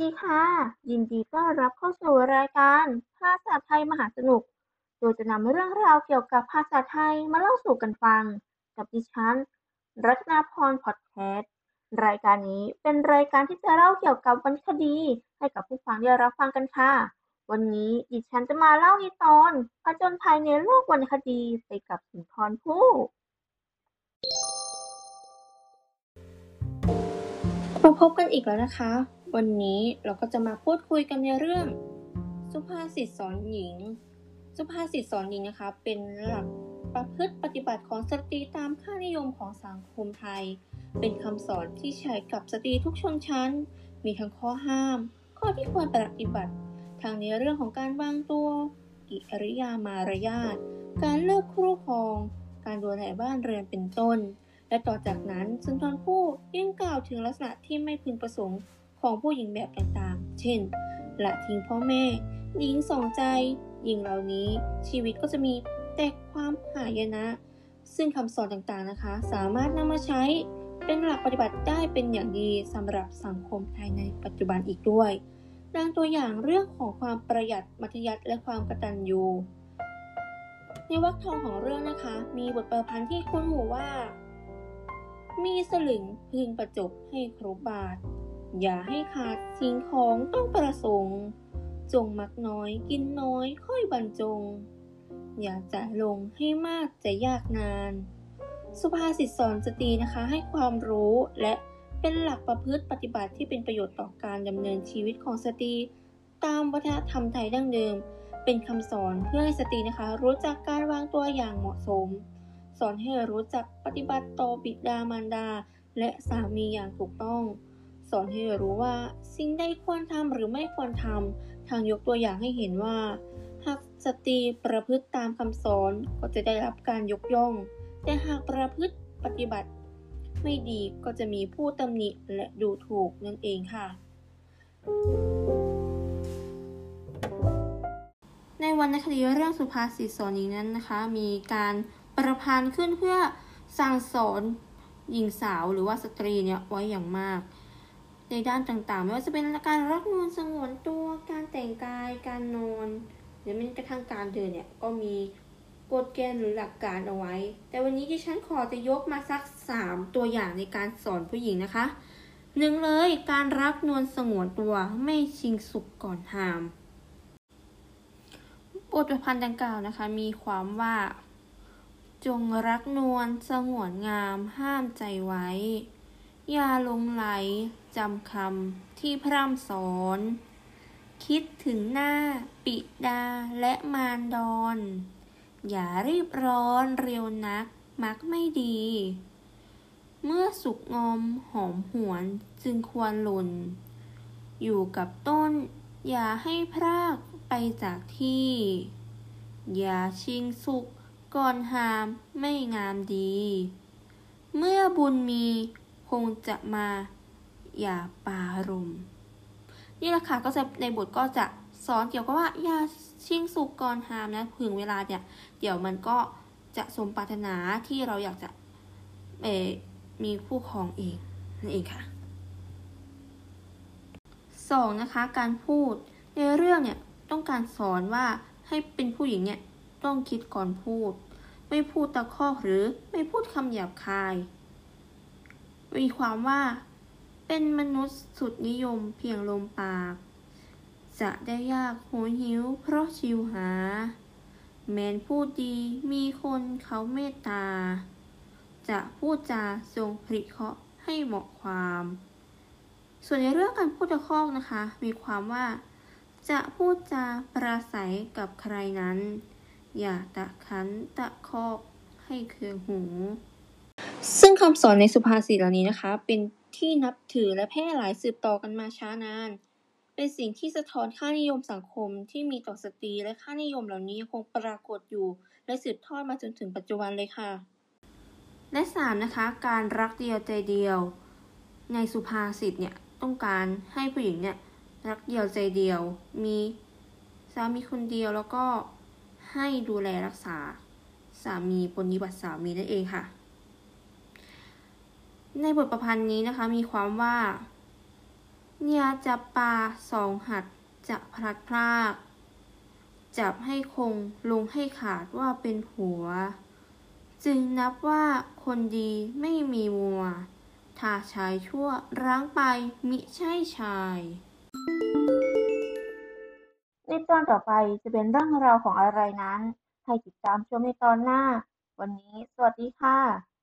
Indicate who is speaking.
Speaker 1: ดีค่ะ ยินดีต้อนรับเข้าสู่รายการ ภาษาไทยมหาสนุก โดยจะนำเรื่องราวเกี่ยวกับภาษาไทยมาเล่าสู่กันฟัง กับดิฉัน รัตนาพรพอดแคสต์รายการนี้เป็นรายการที่จะเล่าเกี่ยวกับวรรณคดีให้กับผู้ฟังได้รับฟังกันค่ะ วันนี้ดิฉันจะมาเล่าในิทานผจญภัยในโลกวรรณคดีไปกับสุนทรภู่
Speaker 2: มาพบกันอีกแล้วนะคะ วันนี้เราก็จะมาพูดคุยกันในเรื่อง สุภาษิตสอนหญิง สุภาษิตสอนหญิงนะคะ เป็นหลักประพฤติปฏิบัติของสตรีตามค่านิยมของสังคมไทย เป็นคำสอนที่ใช้กับสตรีทุกชนชั้น มีทั้งข้อห้าม ข้อที่ควรปฏิบัติทั้งในเรื่องของการวางตัว กิริยามารยาท การเลิกครู่ครอง การดูแลบ้านเรือนเป็นต้น และต่อจากนั้นสุนทรภู่ยังกล่าวถึงลักษณะที่ไม่พึงประสงค์ ของผู้หญิงแบบต่างๆ เช่น ละทิ้งพ่อแม่ หญิงสองใจ หญิงเหล่านี้ชีวิตก็จะมีแต่ความหายนะ ซึ่งคำสอนต่างๆนะคะ สามารถนำมาใช้เป็นหลักปฏิบัติได้เป็นอย่างดีสำหรับสังคมไทยในปัจจุบันอีกด้วย ดังตัวอย่างเรื่องของความประหยัดมัธยัติและความกตัญญูในวรรคทองของเรื่องนะคะ มีบทประพันธ์ที่คุ้นหูว่า มีสลึงพึงประจบให้ครบบาท อย่าให้ขาดสิ่งของต้องประสงค์ จงมักน้อยกินน้อยค่อยบรรจง อย่าจ่ายลงให้มากจะยากนาน สุภาษิตสอนสตรีนะคะให้ความรู้และเป็นหลักประพฤติปฏิบัติที่เป็นประโยชน์ต่อการดำเนินชีวิตของสตรี ตามวัฒนธรรมไทยดั้งเดิม เป็นคำสอนเพื่อให้สตรีนะคะ รู้จักการวางตัวอย่างเหมาะสม สอนให้รู้จักปฏิบัติต่อบิดามารดา และสามีอย่างถูกต้อง สอนให้รู้ว่าสิ่งใดควรทำหรือไม่ควรทำทางยกตัวอย่างให้เห็นว่า หากสตรีประพฤติตามคำสอนก็จะได้รับการยกย่อง แต่หากประพฤติปฏิบัติ ไม่ดีก็จะมีผู้ตำหนิและดูถูกนั่นเองค่ะ ในวรรณคดีเรื่องสุภาษิตสอนหญิงนั้นนะคะ มีการประพันธ์ขึ้นเพื่อสั่งสอนหญิงสาวหรือว่าสตรีเนี่ยไว้อย่างมาก ในด้านต่างๆ ไม่ว่าจะเป็นการรักนวลสงวนตัว การแต่งกาย การนอนหรือแม้กระทั่งการเดินเนี่ยก็มีกฎเกณฑ์หรือหลักการเอาไว้ แต่วันนี้ที่ฉันขอจะยกมาสัก 3 ตัวอย่างในการสอนผู้หญิงนะคะหนึ่งเลยการรักนวลสงวนตัวไม่ชิงสุขก่อนหามบทประพันธ์ดังกล่าวนะคะ มีความว่า จงรักนวลสงวนงามห้ามใจไว้ อย่าลงไหลจำคำที่พร่ำสอน คิดถึงหน้าปิดาและมารดอนอย่ารีบร้อนเร็วนักมักไม่ดี เมื่อสุกงอมหอมหวนจึงควรหล่น อยู่กับต้น อย่าให้พรากไปจากที่ อย่าชิงสุขก่อนหามไม่งามดี เมื่อบุญมี คงจะมาอย่าปารมนี่แหละค่ะก็จะในบทก็จะสอนเกี่ยวกับว่าอย่าชิงสุขก่อนหามนะถึงเวลาเนี่ย เดี๋ยวมันก็จะสมปรารถนาที่เราอยากจะเอมีคู่ครองเองนั่นเองค่ะสองนะคะ การพูดในเรื่องเนี่ยต้องการสอนว่าให้เป็นผู้หญิงเนี่ยต้องคิดก่อนพูด ไม่พูดตะคอกหรือไม่พูดคำหยาบคาย มีความว่า เป็นมนุษย์สุดนิยมเพียงลมปาก จะได้ยากโหยหิวเพราะชิวหา แมนพูดดีมีคนเขาเมตตา จะพูดจาทรงผริเคราะห์ให้เหมาะความ ส่วนในเรื่องการพูดตะคอกนะคะ มีความว่า จะพูดจาปราศัยกับใครนั้น อย่าตะขันตะคอกให้เคืองหู คำสอนในสุภาษิตเหล่านี้นะคะ เป็นที่นับถือและแพร่หลายสืบต่อกันมาช้านาน เป็นสิ่งที่สะท้อนค่านิยมสังคมที่มีต่อสตรีและค่านิยมเหล่านี้คงปรากฏอยู่ และสืบทอดมาจนถึงปัจจุบันเลยค่ะ และสามนะคะ การรักเดียวใจเดียว ในสุภาษิตเนี่ยต้องการให้ผู้หญิงเนี่ยรักเดียวใจเดียว มีสามีคนเดียวแล้วก็ให้ดูแลรักษาสามีปฏิบัติสามีนั่นเองค่ะ ในบทประพันธ์นี้นะคะมีความว่าอย่าจับปลาสองหัดจะพลัดพราก จับให้คงลงให้ขาดว่าเป็นผัว จึงนับว่าคนดีไม่มีมัว ถ้าชายชั่วร้างไปมิใช่ชาย
Speaker 1: ในตอนต่อไปจะเป็นเรื่องราวของอะไรนั้น ให้ติดตามชมในตอนหน้า วันนี้สวัสดีค่ะ